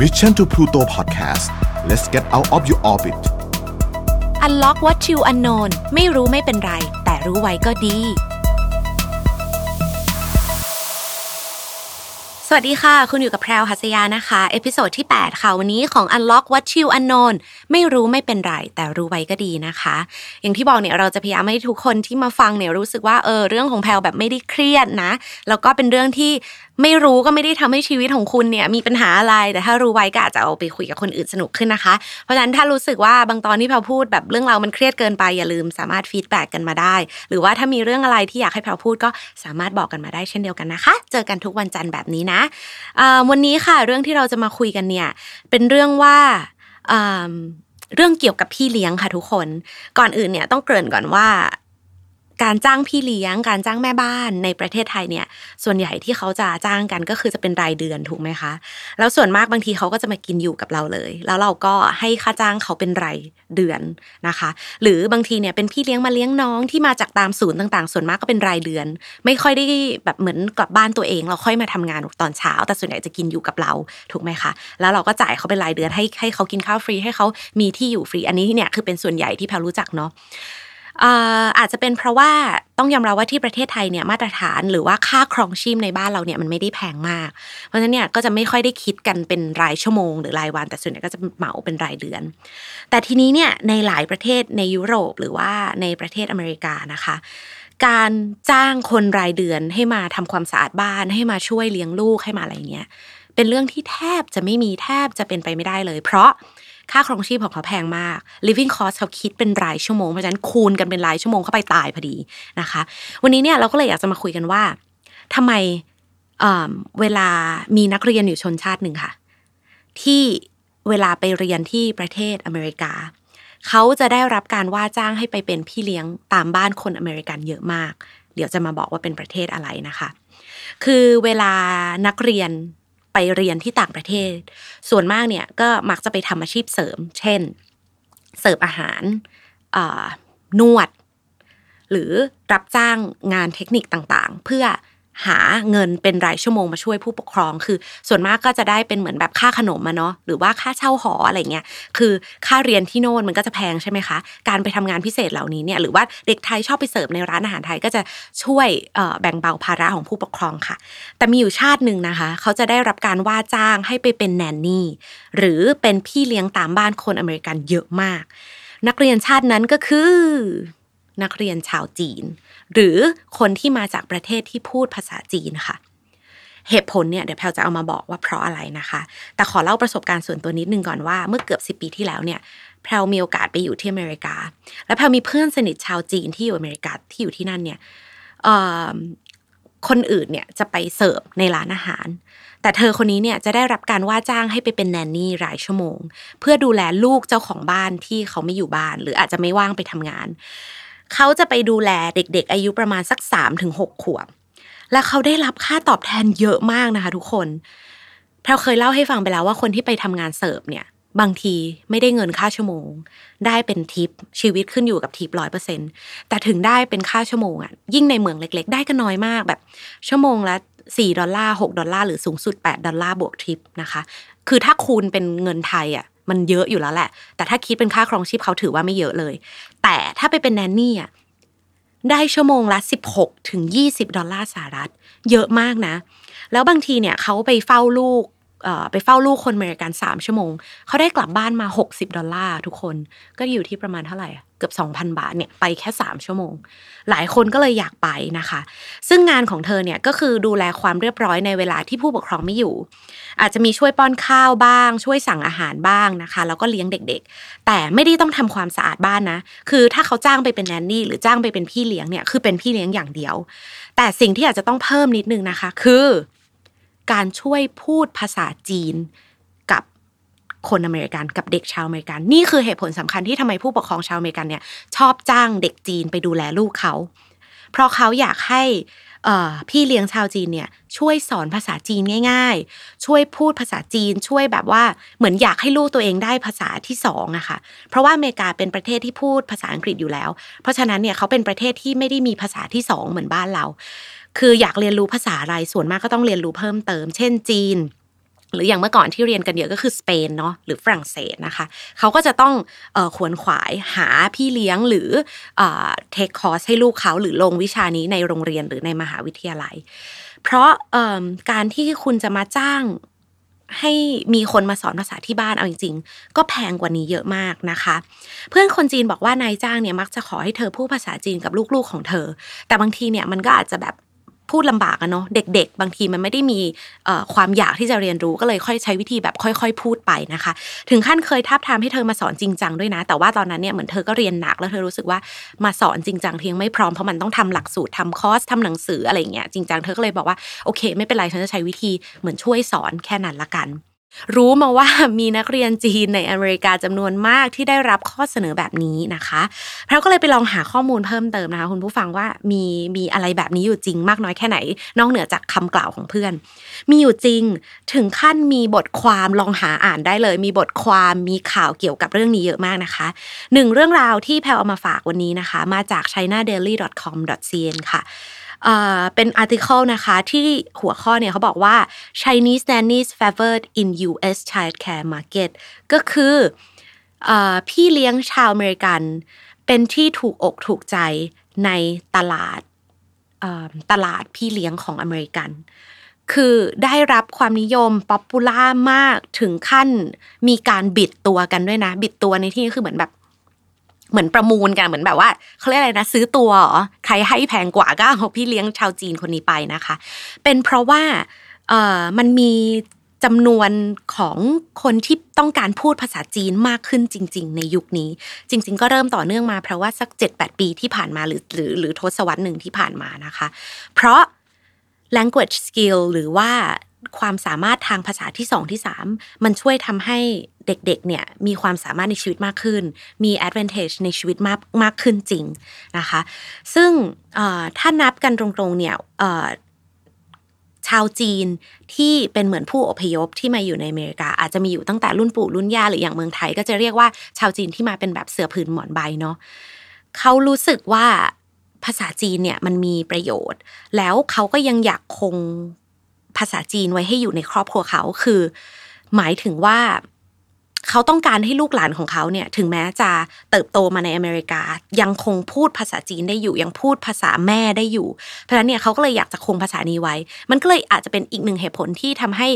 Mission to Pluto Podcast let's get out of your orbit Unlock what you unknown ไม่รู้ไม่เป็นไร แต่รู้ไว้ก็ดี สวัสดีค่ะ คุณอยู่กับแพรวหัสยานะคะ episode ที่ 8 ค่ะ วันนี้ของ Unlock What You Unknown ไม่รู้ไม่เป็นไร แต่รู้ไว้ก็ดีนะคะ อย่างที่บอกเนี่ยเราจะพยายามให้ทุกคนที่มาฟังเนี่ยรู้สึกว่าเออเรื่องของแพรวแบบไม่ได้เครียดนะ แล้วก็เป็นเรื่องที่ไม่รู้ก็ไม่ได้ทำให้ชีวิตของคุณเนี่ยมีปัญหาอะไร แต่ถ้ารู้ไว้ก็อาจจะเอาไปคุยกับคนอื่นสนุกขึ้นนะคะ เพราะฉะนั้นถ้ารู้สึกว่าบางตอนที่แพรพูดแบบเรื่องเรามันเครียดเกินไปอย่าลืมสามารถฟีดแบ็กกันมาได้ หรือว่าถ้ามีเรื่องอะไรที่อยากให้แพรพูดก็สามารถบอกกันมาได้เช่นเดียวกันนะคะ เจอกันทุกวันจันทร์แบบนี้นะวันนี้ค่ะเรื่องที่เราจะมาคุยกันเนี่ยเป็นเรื่องว่าเรื่องเกี่ยวกับพี่เลี้ยงค่ะทุกคน ก่อนอื่นเนี่ยต้องเกริ่นก่อนว่า การจ้างพี่เลี้ยง การจ้างแม่บ้านในประเทศไทยเนี่ย ส่วนใหญ่ที่เขาจะจ้างกันก็คือจะเป็นรายเดือนถูกไหมคะ แล้วส่วนมากบางทีเขาก็จะมากินอยู่กับเราเลย แล้วเราก็ให้ค่าจ้างเขาเป็นรายเดือนนะคะ หรือบางทีเนี่ยเป็นพี่เลี้ยงมาเลี้ยงน้องที่มาจากตามศูนย์ต่าง ๆ ส่วนมากก็เป็นรายเดือน ไม่ค่อยได้แบบเหมือนกลับบ้านตัวเอง เราค่อยมาทำงานตอนเช้า แต่ส่วนใหญ่จะกินอยู่กับเราถูกไหมคะ แล้วเราก็จ่ายเขาเป็นรายเดือนให้ให้เขากินข้าวฟรีให้เขามีที่อยู่ฟรี อันนี้เนี่ยคือเป็นส่วนใหญ่ที่แพลรู้จักเนาะ อาจจะเป็นเพราะว่าต้องยอมรับว่าที่ประเทศไทยเนี่ยมาตรฐานหรือว่าค่าครองชีพในบ้านเราเนี่ยมันไม่ได้แพงมาก เพราะฉะนั้นเนี่ยก็จะไม่ค่อยได้คิดกันเป็นรายชั่วโมงหรือรายวัน แต่ส่วนใหญ่ก็จะเหมาเป็นรายเดือน แต่ทีนี้เนี่ยในหลายประเทศในยุโรปหรือว่าในประเทศอเมริกานะคะ การจ้างคนรายเดือนให้มาทำความสะอาดบ้าน ให้มาช่วยเลี้ยงลูกให้มาอะไรเงี้ยเป็นเรื่องที่แทบจะไม่มีแทบจะเป็นไปไม่ได้เลย เพราะ ค่าครองชีพของเขาแพงมาก living cost เขาคิดเป็นรายชั่วโมง เพราะฉะนั้นคูณกันเป็นรายชั่วโมงเข้าไปตายพอดีนะคะ วันนี้เนี่ยเราก็เลยอยากจะมาคุยกันว่าทำไมเวลามีนักเรียนอยู่ชนชาติหนึ่งค่ะ ที่เวลาไปเรียนที่ประเทศอเมริกา เขาจะได้รับการว่าจ้างให้ไปเป็นพี่เลี้ยงตามบ้านคนอเมริกันเยอะมาก เดี๋ยวจะมาบอกว่าเป็นประเทศอะไรนะคะ คือเวลานักเรียน ไปเรียนที่ต่างประเทศ ส่วนมากเนี่ยก็มักจะไปทำอาชีพเสริม เช่น เสิร์ฟอาหารนวด หรือรับจ้างงานเทคนิคต่างๆ เพื่อ หาเงินเป็นรายชั่วโมงมาช่วยผู้ปกครอง คือ ส่วนมากก็จะได้เป็นเหมือนแบบค่าขนมมาเนาะหรือว่าค่าเช่าหออะไรเงี้ยคือค่าเรียนที่โน่นมันก็จะแพงใช่ไหมคะ การไปทำงานพิเศษเหล่านี้เนี่ยหรือว่าเด็กไทยชอบไปเสิร์ฟในร้านอาหารไทยก็จะช่วยแบ่งเบาภาระของผู้ปกครองค่ะ แต่มีอยู่ชาติหนึ่งนะคะ เขาจะได้รับการว่าจ้างให้ไปเป็นแนนนี่ หรือเป็นพี่เลี้ยงตามบ้านคนอเมริกันเยอะมาก นักเรียนชาตินั้นก็คือ นักเรียนชาวจีน หรือคนที่มาจากประเทศที่พูดภาษาจีนค่ะ เหตุผลเนี่ยเดี๋ยวแพลจะเอามาบอกว่าเพราะอะไรนะคะ แต่ขอเล่าประสบการณ์ส่วนตัวนิดนึงก่อนว่าเมื่อเกือบสิปีที่แล้วเนี่ยแพลมีโอกาสไปอยู่ที่อเมริกา แล้วแพลมีเพื่อนสนิทชาวจีนที่อยู่อเมริกาที่อยู่ที่นั่นเนี่ยคนอื่นเนี่ยจะไปเสิร์ฟในร้านอาหาร แต่เธอคนนี้เนี่ยจะได้รับการว่าจ้างให้ไปเป็นแนนนี่รายชั่วโมง เพื่อดูแลลูกเจ้าของบ้านที่เขาไม่อยู่บ้าน หรืออาจจะไม่ว่างไปทำงาน เขาจะไปดูแลเด็ก ๆ อายุประมาณสักสามถึงหกขวบ และเขาได้รับค่าตอบแทนเยอะมากนะคะ ทุกคนแพรเคยเล่าให้ฟังไปแล้วว่าคนที่ไปทำงานเสิร์ฟเนี่ยบางทีไม่ได้เงินค่าชั่วโมง ได้เป็นทิปชีวิตขึ้นอยู่กับทิปร้อยเปอร์เซ็นแต่ถึงได้เป็นค่าชั่วโมงอะยิ่งในเมืองเล็ก ๆ ได้ก็น้อยมากแบบ ชั่วโมงละสี่ดอลลาร์หกดอลลาร์หรือสูงสุดแปดดอลลาร์บวกทิปนะคะ คือถ้าคูณเป็นเงินไทยอะ มันเยอะอยู่แล้วแหละ แต่ถ้าคิดเป็นค่าครองชีพเขาถือว่าไม่เยอะเลย แต่ถ้าไปเป็น nanny อะได้ชั่วโมงละ 16 ถึง 20 ดอลลาร์สหรัฐ เยอะมากนะ แล้วบางทีเนี่ยเขาไปเฝ้าลูก ไปเฝ้าลูกคนอเมริกันสามชั่วโมง เขาได้กลับบ้านมา 60 ดอลลาร์ทุกคน ก็อยู่ที่ประมาณเท่าไหร่เกือบ 2,000 บาทเนี่ยไปแค่ 3 ชั่วโมง หลายคนก็เลยอยากไปนะคะ ซึ่งงานของเธอเนี่ยก็คือดูแลความเรียบร้อยในเวลาที่ผู้ปกครองไม่อยู่ อาจจะมีช่วยป้อนข้าวบ้าง ช่วยสั่งอาหารบ้างนะคะ แล้วก็เลี้ยงเด็กๆ แต่ไม่ได้ต้องทำความสะอาดบ้านนะ คือถ้าเขาจ้างไปเป็นแนนนี่หรือจ้างไปเป็นพี่เลี้ยงเนี่ยคือเป็นพี่เลี้ยงอย่างเดียว แต่สิ่งที่อาจจะต้องเพิ่มนิดนึงนะคะ คือ การช่วยพูดภาษาจีนกับคนอเมริกันกับเด็กชาวอเมริกัน นี่คือเหตุผลสำคัญที่ทำไมผู้ปกครองชาวอเมริกันเนี่ยชอบจ้างเด็กจีนไปดูแลลูกเขา เพราะเขาอยากให้ พี่เลี้ยงชาวจีนเนี่ยช่วยสอนภาษาจีนง่าย ๆ ช่วยพูดภาษาจีนช่วยแบบว่าเหมือนอยากให้ลูกตัวเองได้ภาษาที่สองอะค่ะเพราะว่าอเมริกาเป็นประเทศที่พูดภาษาอังกฤษอยู่แล้ว เพราะฉะนั้นเนี่ยเขาเป็นประเทศที่ไม่ได้มีภาษาที่สองเหมือนบ้านเรา คืออยากเรียนรู้ภาษาอะไรส่วนมากก็ต้องเรียนรู้เพิ่มเติม เช่นจีน หรืออย่างเมื่อก่อนที่เรียนกันเยอะก็คือสเปนเนาะหรือฝรั่งเศสนะคะเขาก็จะต้องขวนขวายหาพี่เลี้ยงหรือเทคคอร์สให้ลูกเขาหรือลงวิชานี้ในโรงเรียนหรือในมหาวิทยาลัย เพราะการที่คุณจะมาจ้างให้มีคนมาสอนภาษาที่บ้านเอาจริงๆ ก็แพงกว่านี้เยอะมากนะคะ เพื่อนคนจีนบอกว่านายจ้างเนี่ยมักจะขอให้เธอพูดภาษาจีนกับลูกๆของเธอ แต่บางทีเนี่ยมันก็อาจจะแบบ พูดลำบากอะเนาะเด็ก ๆ บางทีมันไม่ได้มีความอยากที่จะเรียนรู้ก็เลยค่อยใช้วิธีแบบค่อย ๆ พูดไปนะคะ ถึงขั้นเคยทาบทามให้เธอมาสอนจริงจังด้วยนะ แต่ว่าตอนนั้นเนี่ยเหมือนเธอก็เรียนหนักแล้วเธอรู้สึกว่ามาสอนจริงจังเพียงไม่พร้อมเพราะมันต้องทำหลักสูตรทำคอร์สทำหนังสืออะไรเงี้ยจริงจังเธอก็เลยบอกว่าโอเค ไม่เป็นไรฉันจะใช้วิธีเหมือนช่วยสอนแค่นั้นละกัน รู้มาว่ามีนักเรียนจีนในอเมริกาจำนวนมากที่ได้รับข้อเสนอแบบนี้นะคะเราก็เลยไปลองหาข้อมูลเพิ่มเติมนะคะคุณผู้ฟังว่ามีมีอะไรแบบนี้อยู่จริงมากน้อยแค่ไหน นอกเหนือจากคำกล่าวของเพื่อน มีอยู่จริงถึงขั้นมีบทความลองหาอ่านได้เลย มีบทความมีข่าวเกี่ยวกับเรื่องนี้เยอะมากนะคะหนึ่งเรื่องราวที่แพลเอามาฝากวันนี้นะคะ มาจาก chinadaily.com.cn ค่ะ เป็นอาร์ติเคิลนะคะที่หัวข้อเนี่ยเขาบอกว่า Chinese nannies favored in U.S. childcare market ก็คือเอ่อพี่เลี้ยงชาวอเมริกัน เป็นที่ถูกอกถูกใจในตลาดตลาดพี่เลี้ยงของอเมริกัน คือได้รับความนิยม popular มากถึงขั้นมีการ bid ตัวกันด้วยนะ bid ตัวในที่นี้คือเหมือนแบบ เหมือนประมูลกันเหมือนแบบว่าเขาเรียกอะไรนะ ซื้อตัวใครให้แพงกว่าก็เอาพี่เลี้ยงชาวจีนคนนี้ไปนะคะ เป็นเพราะว่าเออมันมีจำนวนของคนที่ต้องการพูดภาษาจีนมากขึ้นจริง ๆ ในยุคนี้ จริง ๆ ก็เริ่มต่อเนื่องมาเพราะว่าสัก 7-8 ปีที่ผ่านมาหรือหรือหรือทศวรรษหนึ่งที่ผ่านมานะคะ เพราะ language skill หรือว่า ความสามารถทางภาษาที่สองที่สามมันช่วยทำให้เด็กๆเนี่ยมีความสามารถในชีวิตมากขึ้น มี advantage ในชีวิตมากมากขึ้นจริงนะคะ ซึ่งถ้านับกันตรงๆเนี่ยชาวจีนที่เป็นเหมือนผู้อพยพที่มาอยู่ในอเมริกา อาจจะมีอยู่ตั้งแต่รุ่นปู่รุ่นย่าหรืออย่างเมืองไทย ก็จะเรียกว่าชาวจีนที่มาเป็นแบบเสือผืนหมอนใบเนาะเขารู้สึกว่าภาษาจีนเนี่ยมันมีประโยชน์ แล้วเขาก็ยังอยากคง ภาษาจีนไว้ให้อยู่ในครอบครัวเขาคือ หมายถึงว่าเขาต้องการให้ลูกหลานของเขาเนี่ยถึงแม้จะเติบโตมาในอเมริกา ยังคงพูดภาษาจีนได้อยู่ ยังพูดภาษาแม่ได้อยู่ เพราะฉะนั้นเนี่ยเขาก็เลยอยากจะคงภาษานี้ไว้ มันก็เลยอาจจะเป็นอีกหนึ่งเหตุผลที่ทำให้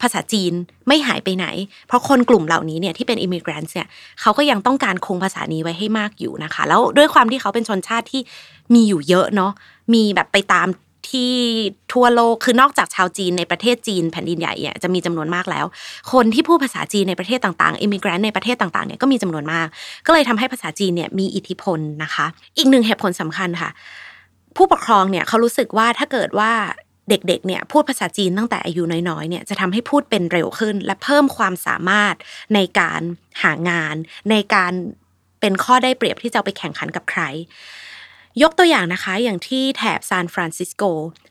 ภาษาจีนไม่หายไปไหน เพราะคนกลุ่มเหล่านี้เนี่ยที่เป็นอิมิเกรนต์เนี่ยเขาก็ยังต้องการคงภาษานี้ไว้ให้มากอยู่นะคะ แล้วด้วยความที่เขาเป็นชนชาติที่มีอยู่เยอะเนาะมีแบบไปตาม ที่ทั่วโลกคือนอกจากชาวจีนในประเทศจีนแผ่นดินใหญ่เนี่ยจะมีจำนวนมากแล้ว คนที่พูดภาษาจีนในประเทศต่างๆอิมิเกรนต์ในประเทศต่างๆเนี่ยก็มีจำนวนมาก ก็เลยทำให้ภาษาจีนเนี่ยมีอิทธิพลนะคะ อีกหนึ่งเหตุผลสำคัญค่ะ ผู้ปกครองเนี่ยเขารู้สึกว่าถ้าเกิดว่าเด็กๆ เนี่ยพูดภาษาจีนตั้งแต่อายุน้อยๆ เนี่ยจะทำให้พูดเป็นเร็วขึ้น และเพิ่มความสามารถในการหางาน ในการเป็นข้อได้เปรียบที่จะเอาไปแข่งขันกับใคร ยกตัวอย่างนะคะอย่างที่แถบซานฟรานซิสโก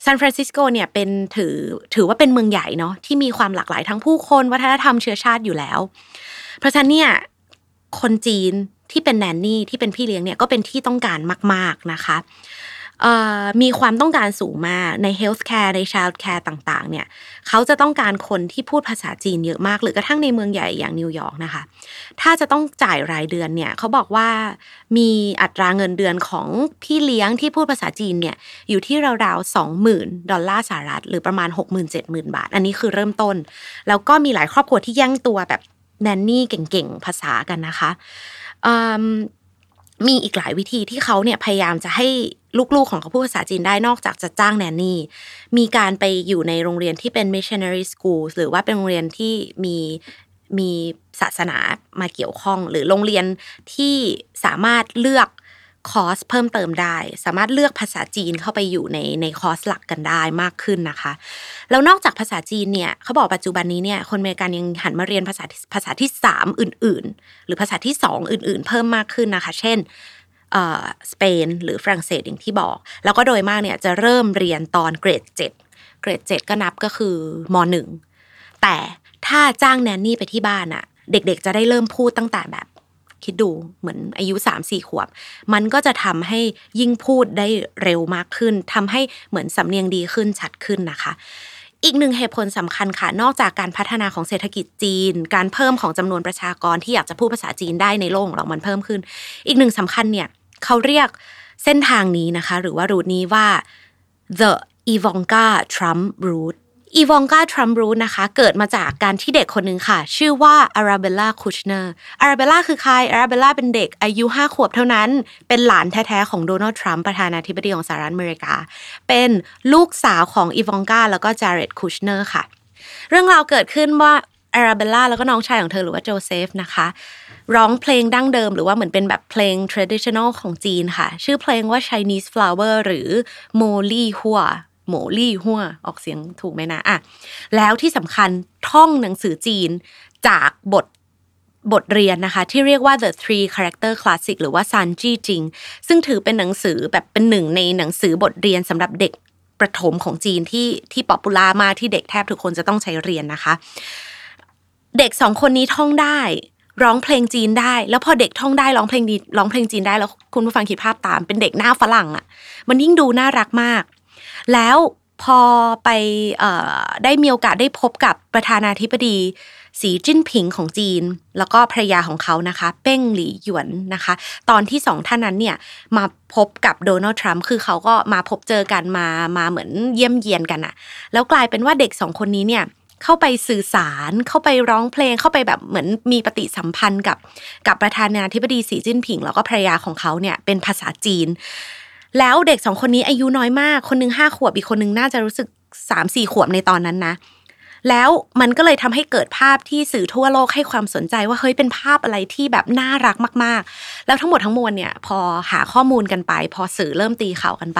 ซานฟรานซิสโกเนี่ยเป็นถือถือว่าเป็นเมืองใหญ่เนาะที่มีความหลากหลายทั้งผู้คนวัฒนธรรมเชื้อชาติอยู่แล้ว เพราะฉะนั้นเนี่ยคนจีนที่เป็น nanny ที่เป็นพี่เลี้ยงเนี่ยก็เป็นที่ต้องการมาก ๆนะคะ มีความต้องการสูงมากใน healthcare ใน childcare ต่างๆ เนี่ยเขาจะต้องการคนที่พูดภาษาจีนเยอะมาก หรือกระทั่งในเมืองใหญ่อย่างนิวยอร์กนะคะ ถ้าจะต้องจ่ายรายเดือนเนี่ยเขาบอกว่ามีอัตราเงินเดือนของพี่เลี้ยงที่พูดภาษาจีนเนี่ยอยู่ที่ราวๆสองหมื่นดอลลาร์สหรัฐ หรือประมาณ6 7 0 0 0 0 บาท อันนี้คือเริ่มต้น แล้วก็มีหลายครอบครัวที่แย่งตัวแบบแนนนี่เก่งๆภาษากันนะคะมมีอีกหลายวิธีที่เขาเนี่ยพยายามจะให้ ลูกๆของเขาพูดภาษาจีนได้นอกจากจะจ้างแนนนี่ มีการไปอยู่ในโรงเรียนที่เป็น missionary school หรือว่าเป็นโรงเรียนที่มีมีศาสนามาเกี่ยวข้อง หรือโรงเรียนที่สามารถเลือกคอร์สเพิ่มเติมได้ สามารถเลือกภาษาจีนเข้าไปอยู่ในในคอร์สหลักกันได้มากขึ้นนะคะ แล้วนอกจากภาษาจีนเนี่ยเขาบอกปัจจุบันนี้เนี่ยคนอเมริกันยังหันมาเรียนภาษาภาษาที่สามอื่น ๆ หรือภาษาที่สองอื่น ๆ เพิ่มมากขึ้นนะคะ เช่น สเปนหรือฝรั่งเศสอย่างที่บอก แล้วก็โดยมากเนี่ยจะเริ่มเรียนตอนเกรด 7 เกรด 7 ก็นับก็คือม .1 แต่ถ้าจ้างแนนนี่ไปที่บ้านอะเด็กๆ จะได้เริ่มพูดตั้งแต่แบบคิดดูเหมือนอายุ 3 4 ขวบ มันก็จะทำให้ยิ่งพูดได้เร็วมากขึ้นทำให้เหมือนสำเนียงดีขึ้นชัดขึ้นนะคะ อีกหนึ่งเหตุผลสำคัญค่ะ นอกจากการพัฒนาของเศรษฐกิจจีน การเพิ่มของจำนวนประชากรที่อยากจะพูดภาษาจีนได้ในโลกของเรามันเพิ่มขึ้น อีกหนึ่งสำคัญเนี่ย เขาเรียกเส้นทางนี้นะคะ หรือว่ารูทนี้ว่า the Ivanka Trump route อีวองกาทรัมป์ route นะคะ เกิดมาจากการที่เด็กคนหนึ่งค่ะ ชื่อว่าอาราเบลล่าคูชเนอร์อาราเบลล่าคือใครอาราเบลล่าเป็นเด็กอายุห้าขวบเท่านั้น เป็นหลานแท้ๆ ของโดนัลด์ทรัมป์ประธานาธิบดีของสหรัฐอเมริกา เป็นลูกสาวของอีวองกาแล้วก็จาร์เรตคูชเนอร์ค่ะ เรื่องราวเกิดขึ้นว่า อาราเบลล่าแล้วก็น้องชายของเธอหรือว่าโจเซฟนะคะ ร้องเพลงดั้งเดิมหรือว่าเหมือนเป็นแบบเพลง traditional ของจีนค่ะ ชื่อเพลงว่า Chinese Flower หรือ m o l i Hua โมลี่หัวออกเสียงถูกไหมนะอะแล้วที่สำคัญท่องหนังสือจีนจากบทบทเรียนนะคะ ที่เรียกว่า the three character classic หรือว่า三字经ซึ่งถือเป็นหนังสือแบบเป็นหนึ่งในหนังสือบทเรียนสำหรับเด็กประถมของจีนที่ที่ popular มากที่เด็กแทบทุกคนจะต้องใช้เรียนนะคะ เด็กสองคนนี้ท่องได้ ร้องเพลงจีนได้ แล้วพอเด็กท่องได้ร้องเพลงดีร้องเพลงจีนได้แล้วคุณผู้ฟังคิดภาพตาม เป็นเด็กหน้าฝรั่งอะ มันยิ่งดูน่ารักมาก แล้วพอไปได้มีโอกาสได้พบกับประธานาธิบดีสีจิ้นผิงของจีน แล้วก็ภรรยาของเขานะคะ เป้งหลี่หยวนนะคะ ตอนที่สองท่านนั้นเนี่ยมาพบกับโดนัลด์ทรัมป์คือเขาก็มาพบเจอกันมามาเหมือนเยี่ยมเยียนกันอะแล้วกลายเป็นว่าเด็กสองคนนี้เนี่ย เข้าไปสื่อสารเข้าไปร้องเพลงเข้าไปแบบเหมือนมีปฏิสัมพันธ์กับกับประธานาธิบดีสีจิ้นผิง แล้วก็ภรรยาของเขาเนี่ยเป็นภาษาจีน แล้วเด็กสองคนนี้อายุน้อยมาก คนนึงห้าขวบอีกคนนึงน่าจะรู้สึกสามสี่ขวบในตอนนั้นนะแล้วมันก็เลยทำให้เกิดภาพที่สื่อทั่วโลกให้ความสนใจว่าเฮ้ยเป็นภาพอะไรที่แบบน่ารักมาก ๆ แล้วทั้งหมดทั้งมวลเนี่ย พอหาข้อมูลกันไป พอสื่อเริ่มตีข่าวกันไป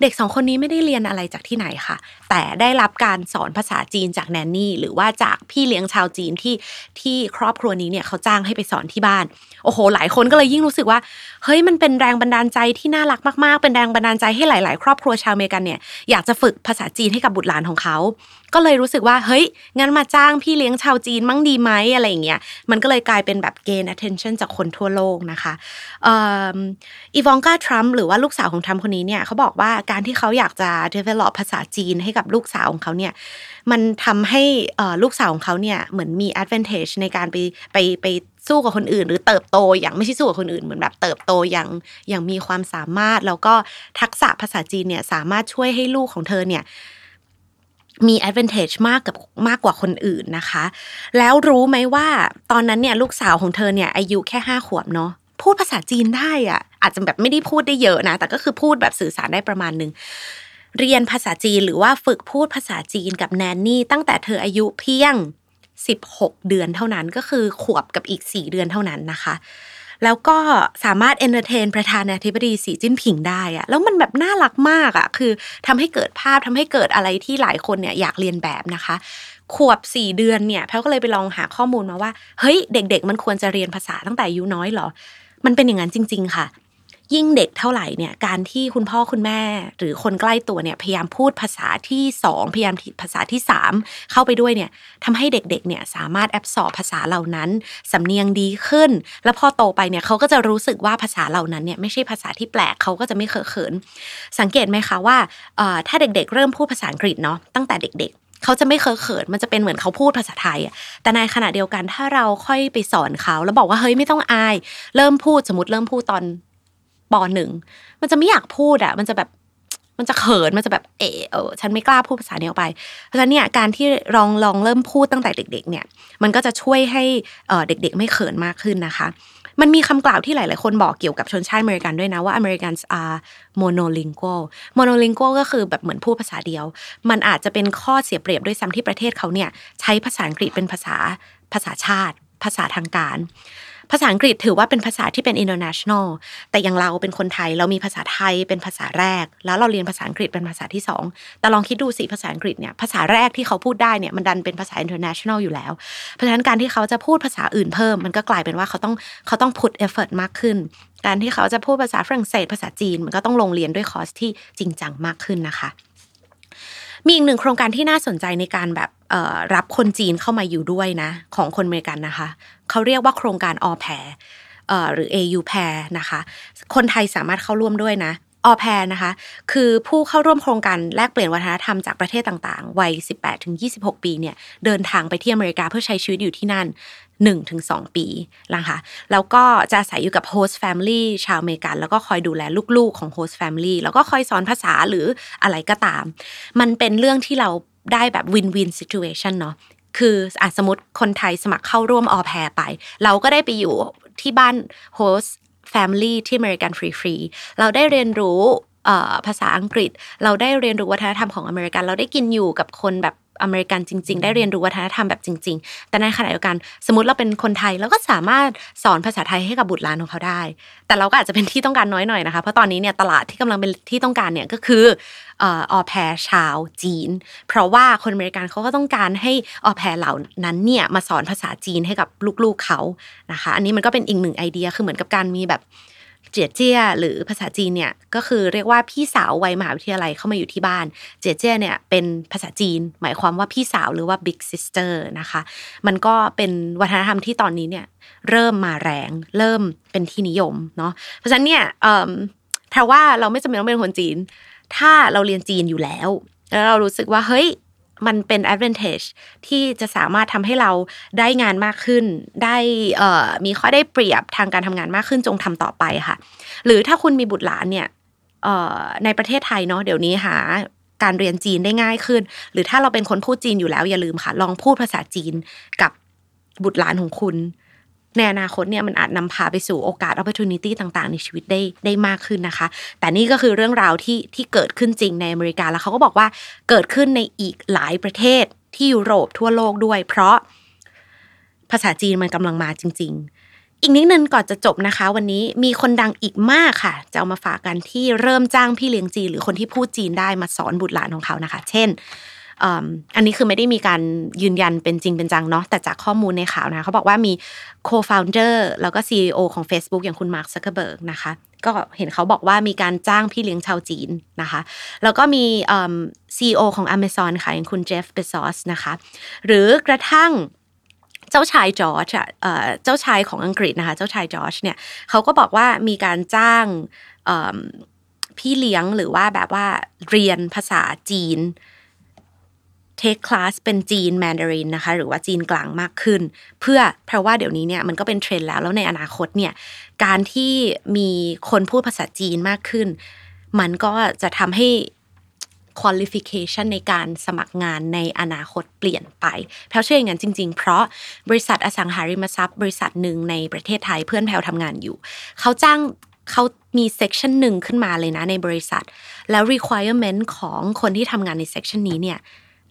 เด็กสองคนนี้ไม่ได้เรียนอะไรจากที่ไหนค่ะ แต่ได้รับการสอนภาษาจีนจากแนนนี่ หรือว่าจากพี่เลี้ยงชาวจีนที่ที่ครอบครัวนี้เนี่ยเขาจ้างให้ไปสอนที่บ้าน โอ้โห หลายคนก็เลยยิ่งรู้สึกว่า เฮ้ย มันเป็นแรงบันดาลใจที่น่ารักมากๆ เป็นแรงบันดาลใจให้หลาย ๆ ครอบครัวชาวเมกันเนี่ย อยากจะฝึกภาษาจีนให้กับบุตรหลานของเขา ก็เลยรู้สึกว่า เฮ้ย งั้นมาจ้างพี่เลี้ยงชาวจีนมั่งดีไหมอะไรอย่างเงี้ย มันก็เลยกลายเป็นแบบเกณฑ์ attention จากคนทั่วโลกนะคะอีวองกาทรัมป์หรือว่าลูกสาวของทรัมป์คนนี้เนี่ยเขาบอกว่าการที่เขาอยากจะ develop ภาษาจีนให้กับลูกสาวของเขาเนี่ยมันทำให้ลูกสาวของเขาเนี่ยเหมือนมี advantage ในการไปไปไปสู้กับคนอื่น หรือเติบโตอย่างไม่ใช่สู้กับคนอื่นเหมือนแบบเติบโตอย่างอย่างมีความสามารถ แล้วก็ทักษะภาษาจีนเนี่ยสามารถช่วยให้ลูกของเธอเนี่ยมี advantage มากกับมากกว่าคนอื่นนะคะ แล้วรู้ไหมว่าตอนนั้นเนี่ยลูกสาวของเธอเนี่ยอายุแค่ห้าขวบเนาะ พูดภาษาจีนได้อะอาจจะแบบไม่ได้พูดได้เยอะนะ แต่ก็คือพูดแบบสื่อสารได้ประมาณหนึ่งเรียนภาษาจีนหรือว่าฝึกพูดภาษาจีนกับ nanny ตั้งแต่เธออายุเพียง 16 เดือนเท่านั้นก็คือขวบกับอีก 4 เดือนเท่านั้นนะคะ แล้วก็สามารถ entertain ประธานาธิบดีสีจิ้นผิงได้อะแล้วมันแบบน่ารักมากอะคือทำให้เกิดภาพทำให้เกิดอะไรที่หลายคนเนี่ยอยากเรียนแบบนะคะ ขวบสี่เดือนเนี่ยแพลวก็เลยไปลองหาข้อมูลมาว่า เฮ้ยเด็ก ๆ มันควรจะเรียนภาษาตั้งแต่อายุน้อยหรอ มันเป็นอย่างนั้นจริง ๆ ค่ะ ยิ่งเด็กเท่าไหร่เนี่ยการที่คุณพ่อคุณแม่ หรือคนใกล้ตัวเนี่ยพยายามพูดภาษาที่สองพยายามภาษาที่สามเข้าไปด้วยเนี่ยทำให้เด็กๆเนี่ยสามารถแอบสอบภาษาเหล่านั้นสำเนียงดีขึ้น แล้วพอโตไปเนี่ยเขาก็จะรู้สึกว่าภาษาเหล่านั้นเนี่ยไม่ใช่ภาษาที่แปลกเขาก็จะไม่เคอะเขิน สังเกตไหมคะว่าถ้าเด็กๆ เริ่มพูดภาษาอังกฤษเนาะตั้งแต่เด็กๆ เขาจะไม่เคอะเขินมันจะเป็นเหมือนเขาพูดภาษาไทยแต่ในขณะเดียวกันถ้าเราค่อยไปสอนเขาแล้วบอกว่าเฮ้ยไม่ต้องอาย เริ่มพูดสมมติเริ่มพูดตอนปหนึ่งมันจะไม่อยากพูดอะ มันจะแบบ มันจะเขินมันจะแบบเออเออฉันไม่กล้าพูดภาษานี้ออกไป เพราะฉะนั้นเนี่ยการที่ลองลองเริ่มพูดตั้งแต่เด็ก ๆ เนี่ย มันก็จะช่วยให้เด็ก ๆ ไม่เขินมากขึ้นนะคะ มันมีคำกล่าวที่หลาย ๆ คนบอกเกี่ยวกับชนชาติอเมริกันด้วยนะว่าอเมริกัน are monolingual monolingual ก็คือแบบเหมือนพูดภาษาเดียว มันอาจจะเป็นข้อเสียเปรียบด้วยซ้ำที่ประเทศเขาเนี่ยใช้ภาษาอังกฤษเป็นภาษาภาษาชาติ ภาษาทางการ ภาษาอังกฤษถือว่าเป็นภาษาที่เป็น international แต่อย่างเราเป็นคนไทยเรามีภาษาไทยเป็นภาษาแรก แล้วเราเรียนภาษาอังกฤษเป็นภาษาที่สองแต่ลองคิดดูสิภาษาอังกฤษเนี่ยภาษาแรกที่เขาพูดได้เนี่ยมันดันเป็นภาษา international อยู่แล้ว เพราะฉะนั้นการที่เขาจะพูดภาษาอื่นเพิ่ม มันก็กลายเป็นว่าเขาต้องเขาต้อง put effort มากขึ้น การที่เขาจะพูดภาษาฝรั่งเศสภาษาจีน มันก็ต้องลงเรียนด้วยคอร์สที่จริงจังมากขึ้นนะคะมีอีกหนึ่งโครงการที่น่าสนใจในการแบบ รับคนจีนเข้ามาอยู่ด้วยนะ ของคนอเมริกันนะคะ เขาเรียกว่าโครงการ au pair หรือ AU แพรนะคะ คนไทยสามารถเข้าร่วมด้วยนะ au pair นะคะ คือผู้เข้าร่วมโครงการแลกเปลี่ยนวัฒนธรรมจากประเทศต่างๆ วัย 18-26 ปีเนี่ยเดินทางไปที่อเมริกาเพื่อใช้ชีวิตอยู่ที่นั่น1-2 ปีนะคะแล้วก็จะอาศัยอยู่กับ host family ชาวอเมริกันแล้วก็คอยดูแลลูกๆของ host family แล้วก็คอยสอนภาษาหรืออะไรก็ตาม มันเป็นเรื่องที่เรา ได้แบบ win-win situation เนาะคืออาสมมติคนไทยสมัครเข้าร่วม au pair ไป เราก็ได้ไปอยู่ที่บ้าน host family ที่อเมริกันฟรีฟรีเราได้เรียนรู้ภาษาอังกฤษ เราได้เรียนรู้วัฒนธรรมของอเมริกัน เราได้กินอยู่กับคนแบบ อเมริกันจริง ๆ ได้เรียนรู้วัฒนธรรมแบบจริง ๆ แต่ในขณะเดียวกันสมมติเราเป็นคนไทยเราก็สามารถสอนภาษาไทยให้กับบุตรหลานของเขาได้ แต่เราก็อาจจะเป็นที่ต้องการน้อยหน่อยนะคะ เพราะตอนนี้เนี่ยตลาดที่กำลังเป็นที่ต้องการเนี่ยก็คือออแพรชาวจีน เพราะว่าคนอเมริกันเขาก็ต้องการให้ออแพรเหล่านั้นเนี่ยมาสอนภาษาจีนให้กับลูกๆเขานะคะ อันนี้มันก็เป็นอีกหนึ่งไอเดียคือเหมือนกับการมีแบบ เจียเจี้ยหรือภาษาจีนเนี่ยก็คือเรียกว่าพี่สาววัยมหาวิทยาลัยเข้ามาอยู่ที่บ้าน เจียเจี้ยเนี่ยเป็นภาษาจีน หมายความว่าพี่สาวหรือว่า big sister นะคะ มันก็เป็นวัฒนธรรมที่ตอนนี้เนี่ยเริ่มมาแรง เริ่มเป็นที่นิยมเนาะเพราะฉะนั้นเนี่ยแปลว่าเราไม่จำเป็นต้องเป็นคนจีน ถ้าเราเรียนจีนอยู่แล้ว แล้วเรารู้สึกว่าเฮ้ย มันเป็น advantage ที่จะสามารถทำให้เราได้งานมากขึ้น ได้มีข้อได้เปรียบทางการทำงานมากขึ้นจงทำต่อไปค่ะ หรือถ้าคุณมีบุตรหลานเนี่ยในประเทศไทยเนาะเดี๋ยวนี้หาการเรียนจีนได้ง่ายขึ้น หรือถ้าเราเป็นคนพูดจีนอยู่แล้วอย่าลืมค่ะ ลองพูดภาษาจีนกับบุตรหลานของคุณ ในอนาคตเนี่ยมันอาจนำพาไปสู่โอกาส opportunity ต่างๆ ในชีวิตได้ได้มากขึ้นนะคะ แต่นี่ก็คือเรื่องราวที่ที่เกิดขึ้นจริงในอเมริกาแล้วเขาก็บอกว่าเกิดขึ้นในอีกหลายประเทศที่ยุโรปทั่วโลกด้วย เพราะภาษาจีนมันกำลังมาจริง ๆอีกนิดนึงก่อนจะจบนะคะ วันนี้มีคนดังอีกมากค่ะ จะเอามาฝากกันที่เริ่มจ้างพี่เลี้ยงจีนหรือคนที่พูดจีนได้มาสอนบุตรหลานของเขานะคะ เช่น อันนี้คือไม่ได้มีการยืนยันเป็นจริงเป็นจังเนาะแต่จากข้อมูลในข่าวนะเขาบอกว่ามี co-founder แล้วก็ CEO ของ Facebook อย่างคุณมาร์คซักเคอร์เบิร์กนะคะก็เห็นเขาบอกว่ามีการจ้างพี่เลี้ยงชาวจีนนะคะ แล้วก็มี CEO ของ Amazon ค่ะอย่างคุณเจฟเบซอสนะคะ หรือกระทั่งเจ้าชายจอร์จเจ้าชายของอังกฤษนะคะ เจ้าชายจอร์จเนี่ยเขาก็บอกว่ามีการจ้างพี่เลี้ยงหรือว่าแบบว่าเรียนภาษาจีน take class เป็นจีนแมนดารินนะคะหรือว่าจีนกลางมากขึ้น เพื่อเพราะว่าเดี๋ยวนี้เนี่ยมันก็เป็นเทรนด์แล้วแล้วในอนาคตเนี่ยการที่มีคนพูดภาษาจีนมากขึ้น มันก็จะทำให้ qualification ในการสมัครงานในอนาคตเปลี่ยนไปแพลวเชื่ออย่างนั้นจริง ๆ เพราะบริษัทอสังหาริมทรัพย์ บริษัทหนึ่งในประเทศไทยเพื่อนแพลวทำงานอยู่ เขาจ้างเขามี section หนึ่งขึ้นมาเลยนะในบริษัท แล้ว requirement ของคนที่ทำงานใน section นี้เนี่ย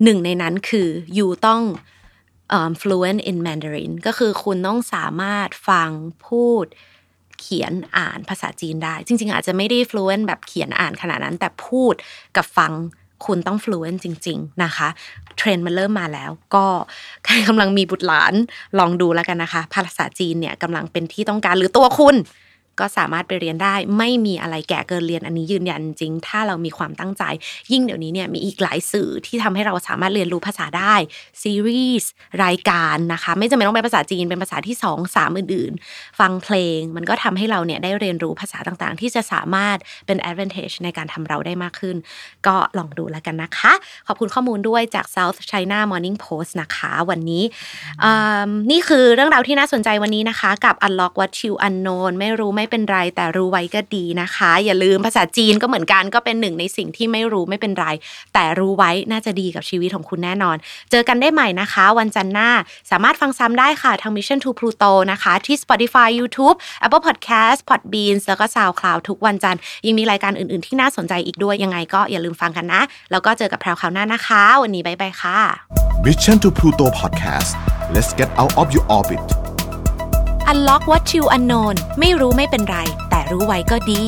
หนึ่งในนั้นคือ you ต้อง fluent in Mandarin ก็คือคุณต้องสามารถฟังพูดเขียนอ่านภาษาจีนได้ จริง ๆ อาจจะไม่ได้ fluent แบบเขียนอ่านขนาดนั้น แต่พูดกับฟังคุณต้อง fluent จริง ๆ นะคะ เทรนด์มันเริ่มมาแล้ว ก็ใครกำลังมีบุตรหลานลองดูแล้วกันนะคะ ภาษาจีนเนี่ยกำลังเป็นที่ต้องการหรือตัวคุณ ก็สามารถไปเรียนได้ ไม่มีอะไรแก่เกินเรียนอันนี้ยืนยันจริง ถ้าเรามีความตั้งใจ ยิ่งเดี๋ยวนี้เนี่ยมีอีกหลายสื่อที่ทำให้เราสามารถเรียนรู้ภาษาได้ซีรีส์รายการนะคะ ไม่จำเป็นต้องเป็นภาษาจีนเป็นภาษาที่ 2 3 อื่น ๆ ฟังเพลง มันก็ทำให้เราเนี่ยได้เรียนรู้ภาษาต่างๆ ที่จะสามารถเป็น advantage ในการทำเราได้มากขึ้น ก็ลองดูแล้วกันนะคะ ขอบคุณข้อมูลด้วยจาก South China Morning Post นะคะ วันนี้นี่คือเรื่องราวที่น่าสนใจวันนี้นะคะ กับ Unlock What You Unknown ไม่รู้ไม่ไม่เป็นไร แต่รู้ไว้ก็ดีนะคะ อย่าลืมภาษาจีนก็เหมือนกันก็เป็นหนึ่งในสิ่งที่ไม่รู้ไม่เป็นไร แต่รู้ไว้น่าจะดีกับชีวิตของคุณแน่นอน เจอกันได้ใหม่นะคะ วันจันทร์หน้า สามารถฟังซ้ำได้ค่ะทาง Mission to Pluto นะคะ ที่ Spotify YouTube Apple Podcast Podbeans แล้วก็ SoundCloud ทุกวันจันทร์ยังมีรายการอื่น ๆ ที่น่าสนใจอีกด้วยยังไงก็อย่าลืมฟังกันนะ แล้วก็เจอกับแพรวคราวหน้านะคะ วันนี้บายบายค่ะ Mission to Pluto Podcast let's get out of your orbit Unlock what you unknown ไม่รู้ไม่เป็นไร แต่รู้ไว้ก็ดี